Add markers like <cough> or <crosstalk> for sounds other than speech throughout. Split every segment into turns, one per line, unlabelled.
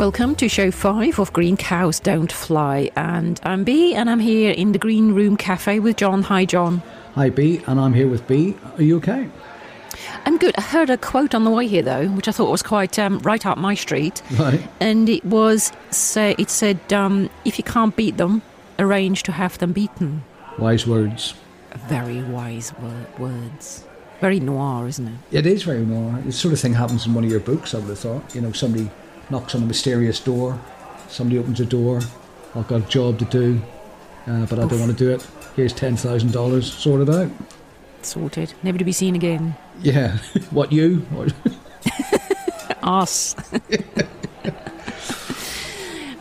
Welcome to show five of Green Cows Don't Fly. And I'm Bee, and I'm here in the Green Room Cafe with John. Hi, John.
Hi, Bee, and I'm here with Bee. Are you okay?
I'm good. I heard a quote on the way here, though, which I thought was quite um, right up my street.
Right.
And it was, say, it said, um, if you can't beat them, arrange to have them beaten.
Wise words.
Very wise wor- words. Very noir, isn't it?
It is very noir. This sort of thing happens in one of your books, I would have thought. You know, somebody knocks on a mysterious door, somebody opens a door, I've got a job to do, uh, but I don't want to do it. Here's $10,000, sort it out.
Sorted. Never to be seen again.
Yeah. <laughs> what, you? <laughs>
Us. <laughs>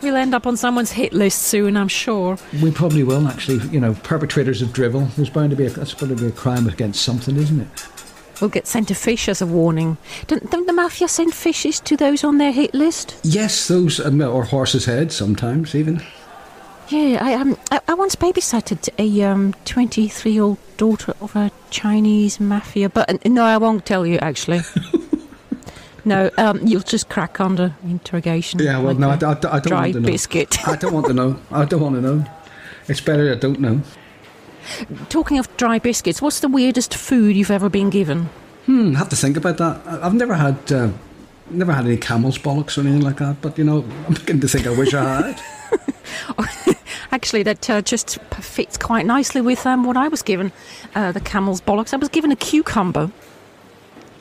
we'll end up on someone's hit list soon, I'm sure.
we probably will, actually. You know, perpetrators of drivel. There's bound to be a, that's bound to be a crime against something, isn't it?
We'll get sent a fish as a warning. Don't, don't the mafia send fishes to those on their hit list?
Yes, those, um, or horse's heads sometimes, even.
Yeah, I um, I, I once babysatted a um, 23-year-old daughter of a Chinese mafia, but uh, no, I won't tell you actually. <laughs> no, um, you'll just crack under interrogation.
Yeah, well,
like
no, I, I, I don't want to know.
biscuit.
I don't want to know. I don't want to know. It's better I don't know.
Talking of dry biscuits, what's the weirdest food you've ever been given?
Hmm, have to think about that. I- I've never had, uh, never had any camel's bollocks or anything like that. But you know, I'm beginning to think I wish I had. <laughs> <laughs>
Actually, that uh, just fits quite nicely with um, what I was given. Uh, the camel's bollocks. I was given a cucumber.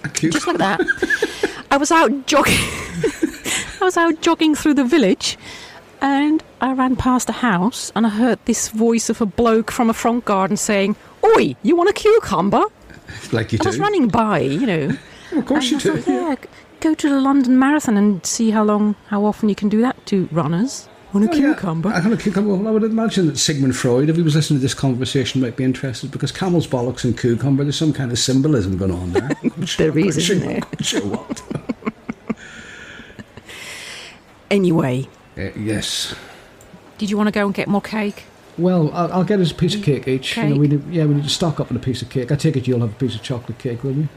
A cute-
just like that. I was out jogging. <laughs> I was out jogging through the village, and I ran past a house, and I heard this voice of a bloke from a front garden saying, "Oi, you want a cucumber?" <laughs>
like you
I was running by, you know. <laughs>
Of course you do.
thought, yeah, go to the London Marathon and see how long, how often you can do that to runners. Want a
Oh, yeah.
cucumber?
I, kind of cucumber. Well, I would imagine that Sigmund Freud, if he was listening to this conversation, might be interested because camel's bollocks and cucumber, there's some kind of symbolism going on there. <laughs>
There is, isn't there?
Sure what?
Anyway,
Uh, yes.
did you want to go and get more cake?
Well, I'll, I'll get us a piece of cake each. You know, we need, yeah, we need to stock up on a piece of cake. I take it you'll have a piece of chocolate cake, will you?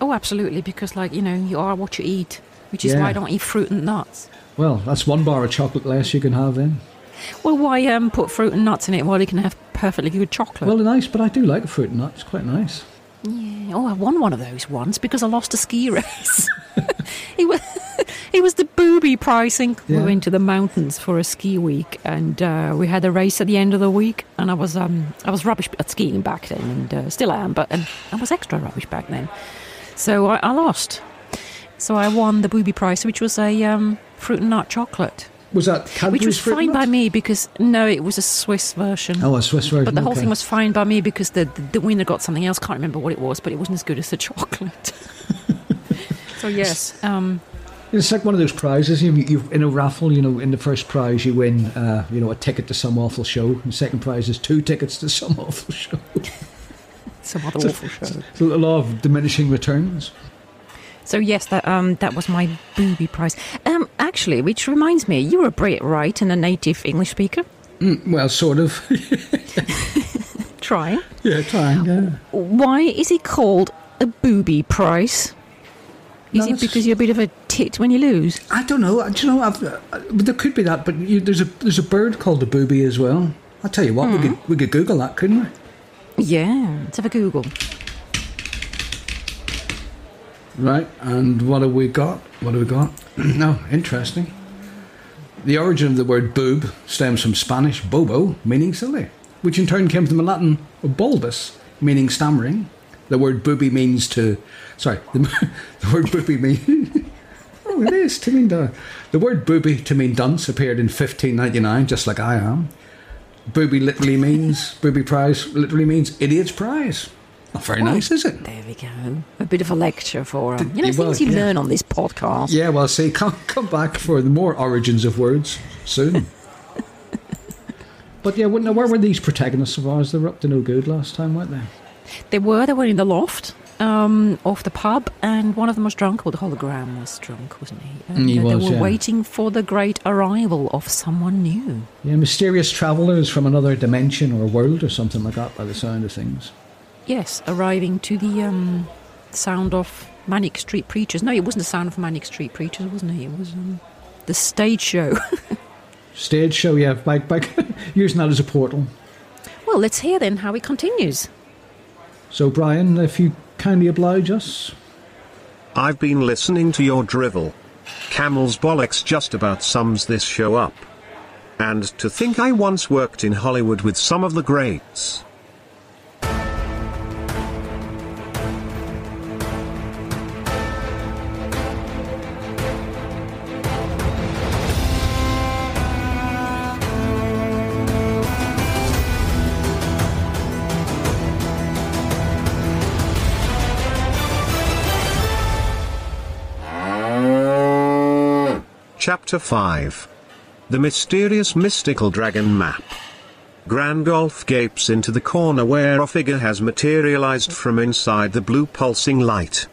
Oh, absolutely, because like you know, you are what you eat, which is
Yeah.
why I don't eat fruit and nuts.
Well, that's one bar of chocolate less you can have then.
Well, why um, put fruit and nuts in it while you can have perfectly good chocolate?
Well, nice, but I do like fruit and nuts. It's quite nice.
yeah. Oh, I won one of those once because I lost a ski race. <laughs> it was was the booby pricing.
Yeah.
We went to the mountains for a ski week, and uh, we had a race at the end of the week. And I was um I was rubbish at skiing back then, and uh, still am, but and I was extra rubbish back then. So I, I lost. So I won the booby prize, which was a um, fruit and nut chocolate.
Was that
Which was
fruit
fine
and
by me because no, it was a Swiss version.
Oh, a Swiss version.
But the whole
okay.
thing was fine by me because the, the the winner got something else. Can't remember what it was, but it wasn't as good as the <laughs> chocolate. <laughs> so yes, um,
It's like one of those prizes. You, you in a raffle. You know, in the first prize you win, uh, you know, a ticket to some awful show. And second prize is two tickets to some <laughs> awful show.
some other awful show.
It's a law of diminishing returns.
So yes, that um that was my booby prize. Um, actually, which reminds me, you're a Brit, right, and a native English speaker.
Mm, well, sort of. <laughs>
Trying.
yeah, trying. Yeah.
Why is it called a booby prize? Is
No,
it because you're a bit of a when you lose?
I don't know. Do you know? Uh, but there could be that. But you, there's a there's a bird called the booby as well. I'll tell you what. We could we could Google that, couldn't we?
Yeah, let's have a Google.
Right. And what have we got? What have we got? no, <clears throat> interesting. The origin of the word boob stems from Spanish bobo, meaning silly, which in turn came from the Latin bulbus, meaning stammering. The word booby means to. Sorry, the, <laughs> the word booby means. Oh, it is to mean the. The word booby to mean dunce appeared in 1599, just like I am. Booby literally means booby prize. Literally means idiot's prize. Not very nice, is it?
There we go. A bit of a lecture for um, them. You know,
Well,
things you
yeah.
learn on this podcast.
Yeah, well, see, come, come back for the more origins of words soon. <laughs> but yeah, now where were these protagonists of ours? They were up to no good last time, weren't they?
They were. They were in the loft um, of the pub, and one of them was drunk. Well, the hologram was drunk, wasn't he? And
He was,
They were
yeah.
waiting for the great arrival of someone new.
Yeah, mysterious travellers from another dimension or world or something like that by the sound of things.
Yes, arriving to the um, sound of Manic Street Preachers. No, it wasn't the sound of Manic Street Preachers, wasn't it? It was um, the stage show. <laughs>
Stage show, yeah, back, back, <laughs> using that as a portal.
well, let's hear then how it continues.
So, Brian, if you kindly oblige us.
I've been listening to your drivel. Camel's bollocks just about sums this show up. And to think I once worked in Hollywood with some of the greats. Chapter 5 The Mysterious Mystical Dragon Map. Grandolph gapes into the corner where a figure has materialized from inside the blue pulsing light.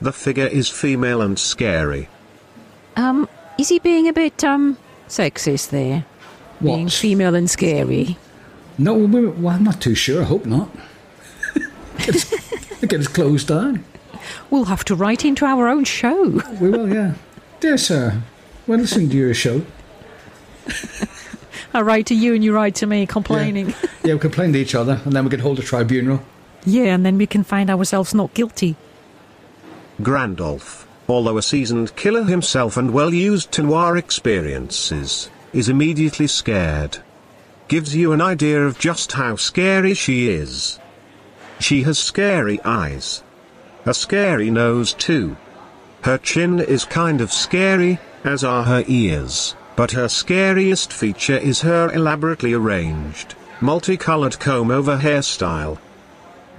The figure is female and scary.
Um, is he being a bit um sexist there? Being female and scary.
No, we- well, I'm not too sure. I hope not. It's- Get his closed down.
We'll have to write into our own show.
We will, yeah. Dear sir, we're listening to your show. <laughs>
I write to you and you write to me complaining.
Yeah, we complain to each other, and then we can hold a tribunal.
Yeah, and then we can find ourselves not guilty.
Grandolph, although a seasoned killer himself and well used to noir experiences, is immediately scared. Gives you an idea of just how scary she is. She has scary eyes. A scary nose, too. Her chin is kind of scary, as are her ears, but her scariest feature is her elaborately arranged, multicolored comb over hairstyle.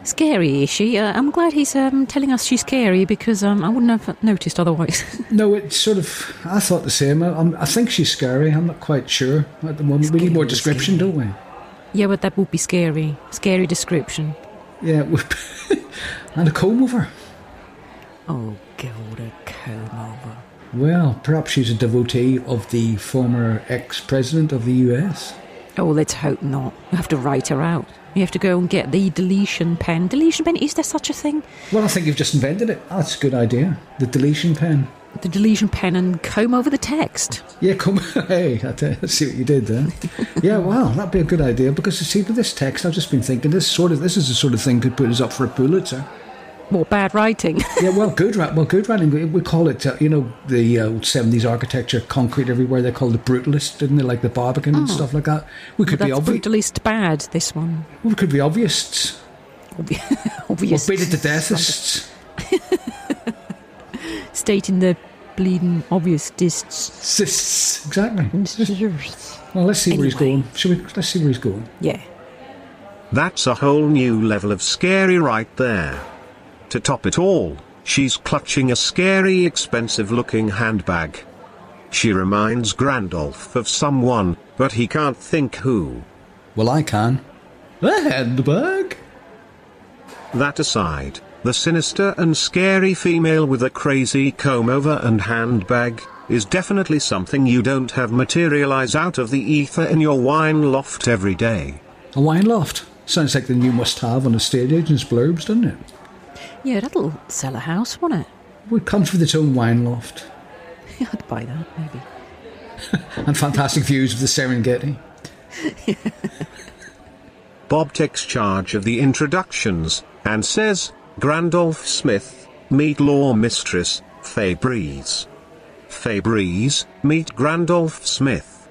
Scary, is she? Uh, I'm glad he's um, telling us she's scary because um, I wouldn't have noticed otherwise. <laughs>
No, it's sort of. I thought the same. I, I'm, think she's scary. I'm not quite sure at the moment. we need more description,
scary.
don't we?
yeah, but that would be scary. Scary description.
Yeah, we- <laughs> and a comb over.
Oh, God, a comb over.
Well, perhaps she's a devotee of the former ex-president of the U.S.
Oh, let's hope not. We have to write her out. We have to go and get the deletion pen. Deletion pen, is there such a thing?
Well, I think you've just invented it. That's a good idea. The deletion pen.
The deletion pen and comb over the text.
Yeah, come. <laughs> Hey, I I see what you did there. yeah, wow, that'd be a good idea because you see, with this text, I've just been thinking this sort of this is the sort of thing could put us up for a Pulitzer.
What bad writing? <laughs>
Yeah, well, good writing. Well, good writing. We- We call it, uh, you know, the uh, seventies architecture, concrete everywhere. They called it brutalist, didn't they? Like the Barbican and stuff like that. We could be
That's
obvious.
brutalist bad, this one.
We could be obvious.
Obvi- <laughs>
Or
Obvious.
beat it to deathists. <laughs>
Stating the bleeding obvious dists.
Cysts. Exactly. Well, let's see where he's going. Shall we? Let's see where he's going.
Yeah.
That's a whole new level of scary right there. To top it all, she's clutching a scary expensive looking handbag. She reminds Grandolph of someone, but he can't think who.
Well, I can. The handbag.
That aside, the sinister and scary female with a crazy comb over and handbag is definitely something you don't have materialize out of the ether in your wine loft every day.
A wine loft. Sounds like the new must-have on a stage agent's blurbs, doesn't it?
Yeah, that'll sell a house, won't it?
Well, it comes with its own wine loft
Yeah, I'd buy that, maybe. <laughs>
and fantastic views of the Serengeti. <laughs>
Bob takes charge of the introductions and says, Grandolph Smith, meet law mistress, Fay Breeze. Fay Breeze, meet Grandolph Smith.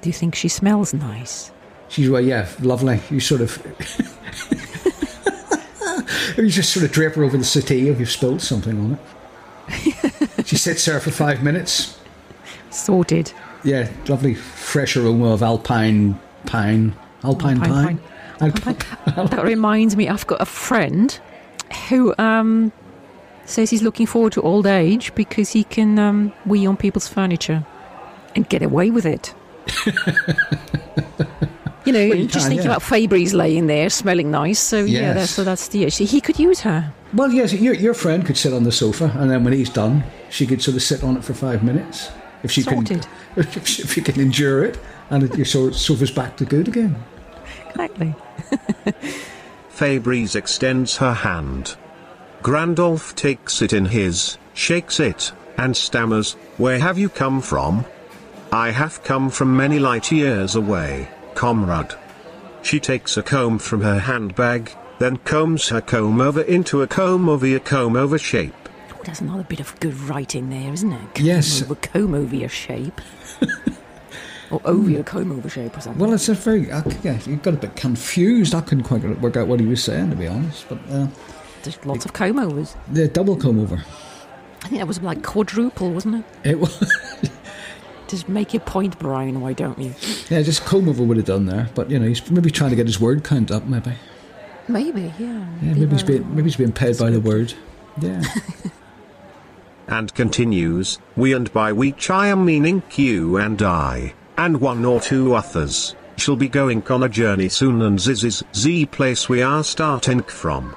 Do you think she smells nice?
She's well, yeah, lovely. You sort of, <laughs> you just sort of drape her over the settee if you've spilled something on it. <laughs> she sits there for five minutes.
Sorted.
Yeah, lovely, fresh aroma of alpine pine, alpine,
Alpine
pine. Alp-
that reminds me, I've got a friend who um, says he's looking forward to old age because he can um, wee on people's furniture and get away with it. <laughs> you know,
you
just
can,
thinking
yeah.
about Fabry's laying there, smelling nice. So yeah, that's, so that's the issue. He could use her.
Well, yes, your, your friend could sit on the sofa, and then when he's done, she could sort of sit on it for five minutes. If she
Sorted.
can, <laughs> if, she- if you can endure it, and it, your so- sofa's back to good again.
Exactly. <laughs>
Fay Breeze extends her hand. Grandolph takes it in his, shakes it, and stammers, Where have you come from? I have come from many light years away, comrade. She takes a comb from her handbag, then combs her comb over into a comb over a comb over shape.
Oh, there's another bit of good writing there, isn't it?
Yes.
Comb over, comb over your shape. or over your comb over shape or something.
Well, it's a very. I, yeah, you got a bit confused. I couldn't quite work out what he was saying, to be honest. But uh,
There's lots of comb overs.
the double comb over.
I think that was like quadruple, wasn't it?
It was. <laughs>
Just make your point, Brian, why don't you?
yeah, just comb over would have done there. But you know, he's maybe trying to get his word count up. Maybe.
Maybe, yeah.
Yeah, maybe he's being maybe he's being paid by the word. Yeah. <laughs>
And continues, we and by which I am meaning you and I, and one or two others, shall be going on a journey soon and this is the place we are starting from.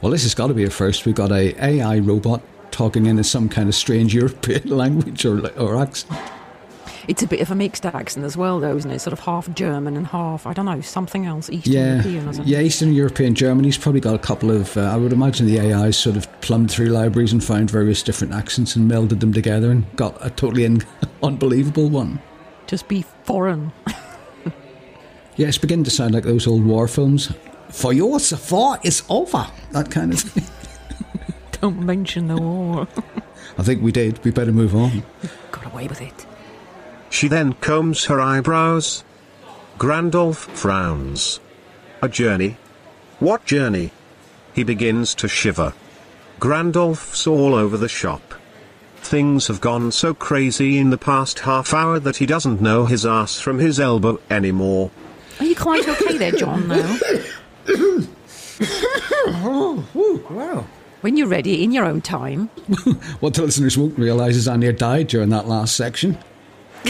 Well, this has got to be a first. We've got a AI robot talking in some kind of strange European <laughs> language or, or accent.
It's a bit of a mixed accent as well, though, isn't it? Sort of half German and half, I don't know, something else, Eastern
Yeah,
European
yeah, Eastern European Germany's probably got a couple of. Uh, I would imagine the AI sort of plumbed through libraries and found various different accents and melded them together and got a totally un- <laughs> unbelievable one.
Just be foreign. <laughs>
Yeah, it's beginning to sound like those old war films. For the war is over. That kind of thing.
Don't mention the war. <laughs>
I think we did. We better move on.
Got away with it.
She then combs her eyebrows. Grandolph frowns. A journey? What journey? He begins to shiver. Grandolph's all over the shop. Things have gone so crazy in the past half hour that he doesn't know his ass from his elbow anymore.
Are you quite okay there, John, now? <coughs> <coughs>
Oh, wow.
When you're ready, in your own time. <laughs>
What the listeners won't realise is I near died during that last section. <laughs>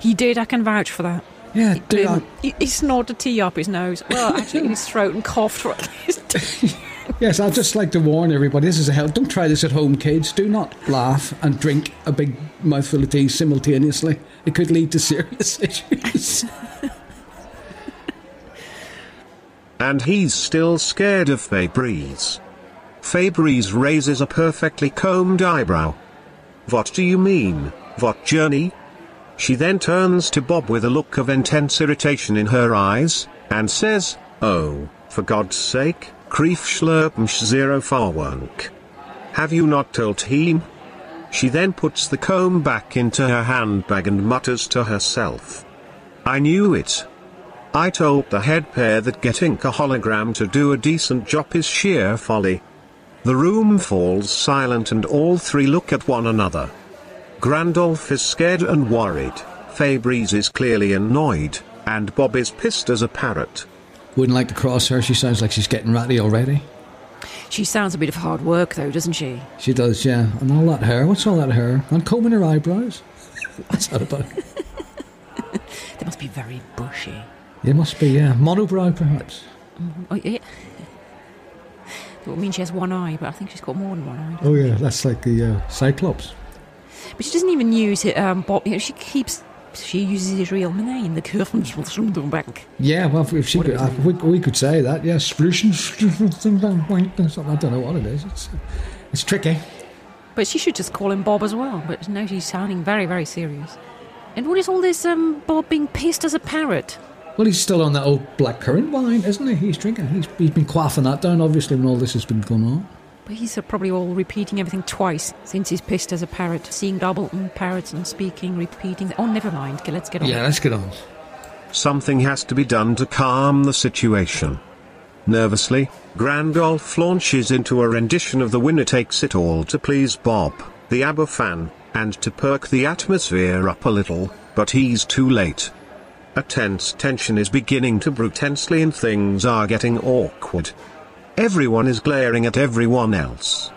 He did, I can vouch for that.
Yeah, do
Um, he, he snorted tea up his nose. Well, <laughs> actually, in his throat and coughed for at least.
Yes, I'd just like to warn everybody this is a hell. Don't try this at home, kids. Do not laugh and drink a big mouthful of tea simultaneously. It could lead to serious issues.
And he's still scared of Fabrice. Fabrice raises a perfectly combed eyebrow. What do you mean, what journey? She then turns to Bob with a look of intense irritation in her eyes, and says, Oh, for God's sake, Krief Schlurpmsch Zero Farwank. Have you not told him? She then puts the comb back into her handbag and mutters to herself. I knew it. I told the head pair that getting a hologram to do a decent job is sheer folly. The room falls silent and all three look at one another. Grandolph is scared and worried, Fabrice is clearly annoyed, and Bob is pissed as a parrot.
Wouldn't like to cross her. She sounds like she's getting ratty already.
She sounds a bit of hard work, though, doesn't she?
She does, yeah. And all that hair. What's all that hair? And combing her eyebrows. <laughs> What's that about?
They must be very bushy.
It must be, yeah. Monobrow, perhaps.
Mm, oh, yeah. It would mean she has one eye, but I think she's got more than one eye.
Oh, yeah. That's like the uh, Cyclops.
But she doesn't even use it. Um, Bob, you know, she keeps. She uses his real name, the Kirchenbank.
Yeah, well, if she
What
could, uh, we, we could say that, yeah. Splution, I don't know what it is. It's, it's tricky.
But she should just call him Bob as well. But no, she's sounding very, very serious. And what is all this um, Bob being pissed as a parrot?
Well, he's still on that old blackcurrant wine, isn't he? He's drinking. He's, he's been quaffing that down, obviously, when all this has been going on.
But he's uh, probably all repeating everything twice since he's pissed as a parrot, seeing double and parrots and speaking, repeating. Oh, never mind. Okay, let's get on.
Yeah, let's get on.
Something has to be done to calm the situation. Nervously, Grandolph launches into a rendition of The Winner Takes It All to please Bob, the ABBA fan, and to perk the atmosphere up a little, but he's too late. A tense tension is beginning to brew tensely and things are getting awkward. Everyone is glaring at everyone else.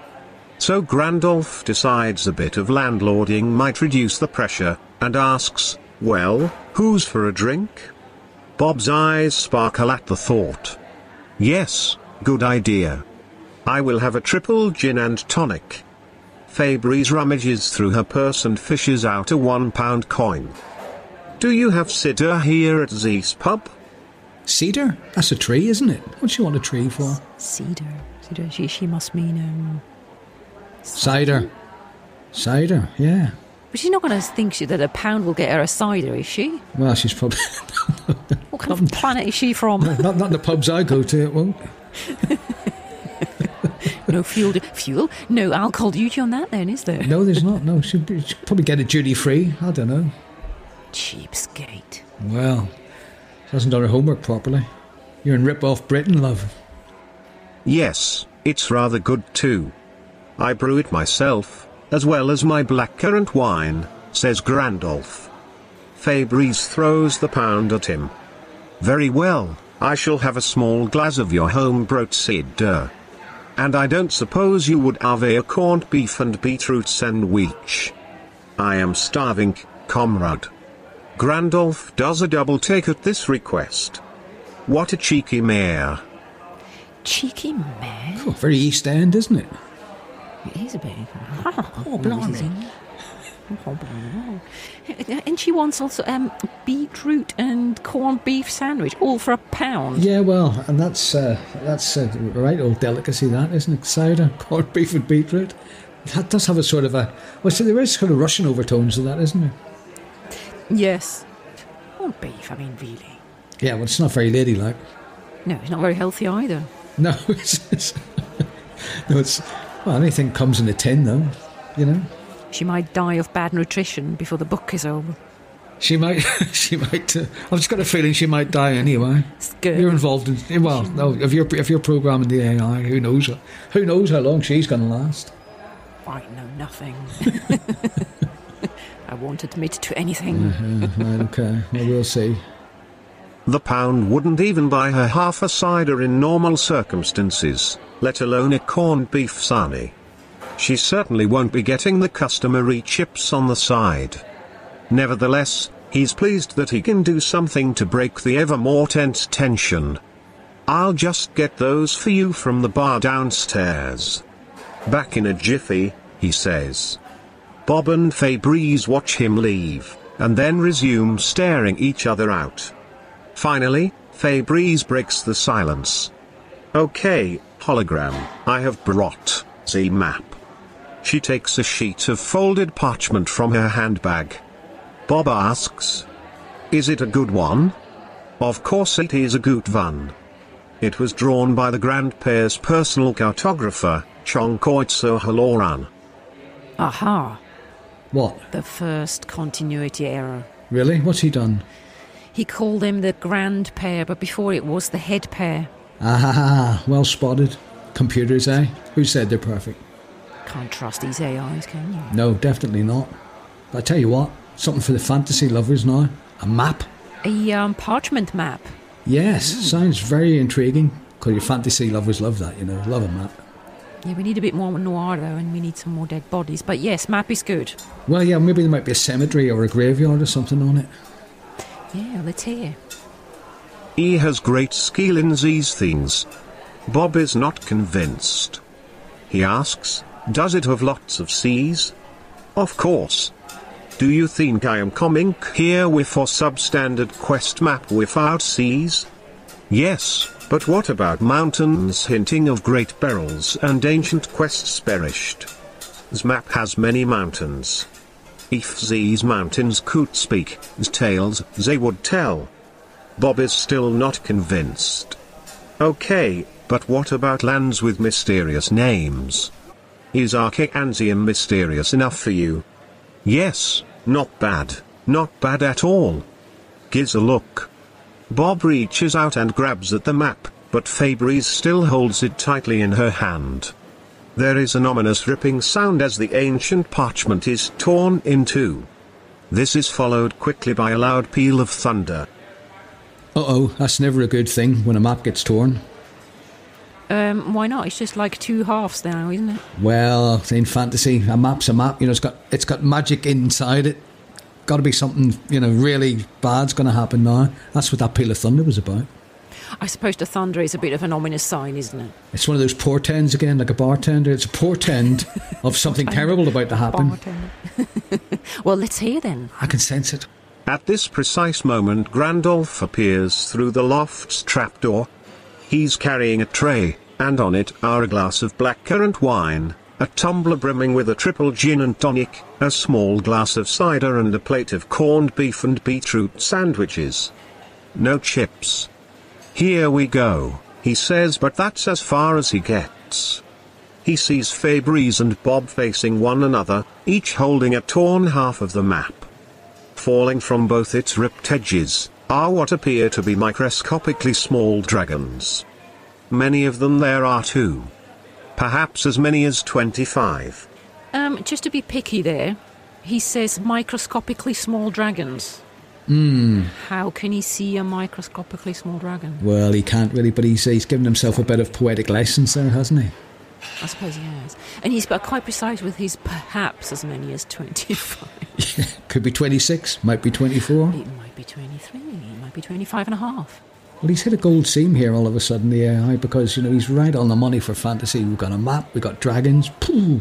So Grandolph decides a bit of landlording might reduce the pressure, and asks, Well, who's for a drink? Bob's eyes sparkle at the thought. Yes, good idea. I will have a triple gin and tonic. Fabrice rummages through her purse and fishes out a one pound coin. Do you have cider here at Zeus pub?
Cedar? That's a tree, isn't it? What's she want a tree for?
Cedar. Cedar. She, she must mean um,
Cider. Cider, yeah.
But she's not going to think she, that a pound will get her a cider, is she?
Well, she's probably <laughs>
What kind of planet is she from?
not not the pubs I go to. It won't.
no fuel, fuel? No alcohol duty on that, then, is there?
No, there's not. No, she'd, be, she'd probably get it duty free. I don't know.
Cheapskate.
Well, she hasn't done her homework properly. You're in rip off Britain, love.
Yes, it's rather good too. I brew it myself, as well as my blackcurrant wine, says Grandolph. Fabries throws the pound at him. Very well, I shall have a small glass of your home-brewed cider. And I don't suppose you would have a corned beef and beetroot sandwich. I am starving, comrade. Grandolph does a double take at this request. What a cheeky mare.
Cheeky mare?
Oh, very East End, isn't it?
It is a bit. Oh, oh blimey. <laughs> And she wants also um, beetroot and corned beef sandwich, all for a pound.
Yeah, well, and that's uh, that's a right old delicacy, that isn't it? Cider, <laughs> corned beef with beetroot. That does have a sort of a well, so there is sort of Russian overtones to that, isn't there?
Yes. Corned beef, I mean, really.
Yeah, well, it's not very ladylike.
No, it's not very healthy either.
No, <laughs> it's, it's no, it's well, anything comes in a tin, though. You know,
She might die of bad nutrition before the book is over.
she might, <laughs> she might. Uh, I've just got a feeling she might die anyway.
It's good.
You're involved in well, no, if you're if you're programming the AI, who knows? Who knows how long she's going to last?
I know nothing. <laughs> I won't admit to anything.
Yeah, right, okay, well, we'll see.
The pound wouldn't even buy her half a cider in normal circumstances, let alone a corned beef sarnie. She certainly won't be getting the customary chips on the side. Nevertheless, he's pleased that he can do something to break the ever more tense tension. I'll just get those for you from the bar downstairs. Back in a jiffy, he says. Bob and Fabries watch him leave, and then resume staring each other out. Finally, Fabries breaks the silence. Okay, hologram, I have brought the map. She takes a sheet of folded parchment from her handbag. Bob asks, Is it a good one? Of course it is a good one. It was drawn by the Grand Pair's personal cartographer, Chongkoitso Haloran.
Aha,
What?
the first continuity error.
Really? What's he done?
He called them the grand pair, but before it was the head pair.
Ah, well spotted. Computers, eh? Who said they're perfect?
Can't trust these AIs, can you?
No, definitely not. But I tell you what, something for the fantasy lovers now. A map.
A um, parchment map.
Yes, sounds very intriguing. Because your fantasy lovers love that, you know, love a map.
Yeah, we need a bit more noir though, and we need some more dead bodies. But yes, map is good.
Well, yeah, maybe there might be a cemetery or a graveyard or something on it.
Yeah, let's hear.
He has great skill in these things. Bob is not convinced. He asks, Does it have lots of seas? Of course. Do you think I am coming here with a substandard quest map without seas? Yes, but what about mountains hinting of great perils and ancient quests perished? This map has many mountains. If these mountains could speak, the tales they would tell. Bob is still not convinced. Okay, but what about lands with mysterious names? Is Archaeanzium mysterious enough for you? Yes, not bad, not bad at all. Gives a look. Bob reaches out and grabs at the map, but Fabries still holds it tightly in her hand. There is an ominous ripping sound as the ancient parchment is torn in two. This is followed quickly by a loud peal of thunder.
Uh oh, that's never a good thing when a map gets torn.
Um, why not? It's just like two halves now, isn't it?
Well, in fantasy, a map's a map. You know, it's got it's got magic inside it. Got to be something you know really bad's going to happen now. That's what that peal of thunder was about.
I suppose the thunder is a bit of an ominous sign, isn't it?
It's one of those portends again, like a bartender. It's a portend <laughs> of something terrible about to happen. <laughs>
Well, let's hear then.
I can sense it.
At this precise moment, Grandolph appears through the loft's trapdoor. He's carrying a tray, and on it are a glass of blackcurrant wine, a tumbler brimming with a triple gin and tonic, a small glass of cider and a plate of corned beef and beetroot sandwiches. No chips. Here we go, he says but that's as far as he gets. He sees Fabrice and Bob facing one another, each holding a torn half of the map. Falling from both its ripped edges, are what appear to be microscopically small dragons. Many of them there are too. Perhaps as many as 25.
Um, just to be picky there, he says microscopically small dragons.
Hmm.
How can he see a microscopically small dragon?
Well, he can't really, but he's, he's given himself a bit of poetic license there, hasn't he?
I suppose he has. And he's quite precise with his perhaps as many as 25. <laughs>
Could be 26, might be 24.
it might be 23, it might be 25 and a half.
Well, he's hit a gold seam here all of a sudden, the AI, because, you know, he's right on the money for fantasy. We've got a map, we've got dragons, pooh,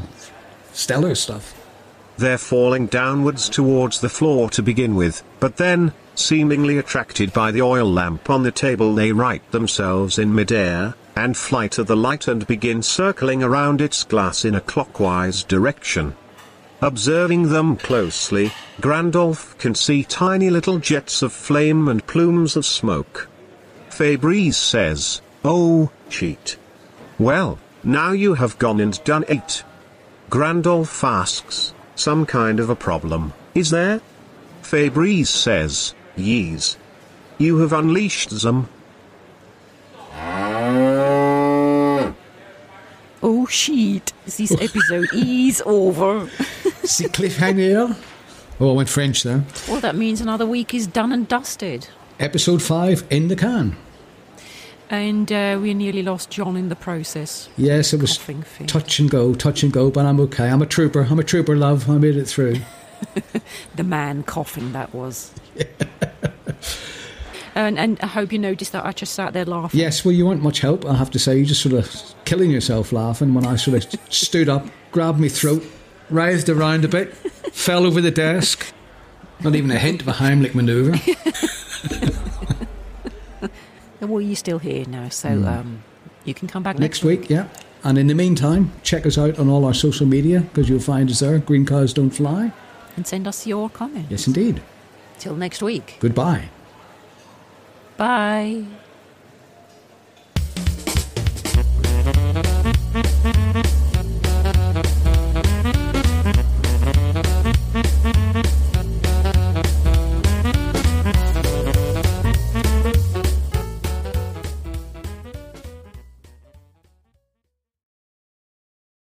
stellar stuff.
They're falling downwards towards the floor to begin with, but then, seemingly attracted by the oil lamp on the table, they right themselves in midair, and fly to the light and begin circling around its glass in a clockwise direction. Observing them closely, Grandolph can see tiny little jets of flame and plumes of smoke. Fabrice says, Oh, cheat. Well, now you have gone and done it. Grandolph asks, Some kind of a problem, is there? Fabrice says, Yes. You have unleashed them.
Oh, shit. This episode <laughs> is over.
See cliffhanger? Oh, I went French there.
Well, that means another week is done and dusted.
Episode 5 in the can.
And uh, we nearly lost John in the process.
Yes, it was
fit.
touch and go, touch and go, but I'm okay. I'm a trooper. I'm a trooper, love. I made it through. <laughs>
The man coughing, that was. <laughs> and, and I hope you noticed that I just sat there laughing.
Yes, well, you weren't much help, I have to say. You just sort of killing yourself laughing when I sort of <laughs> stood up, grabbed my throat, writhed around a bit, fell over the desk. Not even a hint of a Heimlich maneuver.
Well, you're still here now, so um, you can come back
Next
next,
week, yeah. And in the meantime, check us out on all our social media because you'll find us there. Green cows don't fly.
and send us your comments.
Yes, indeed.
Till next week.
Goodbye.
Bye.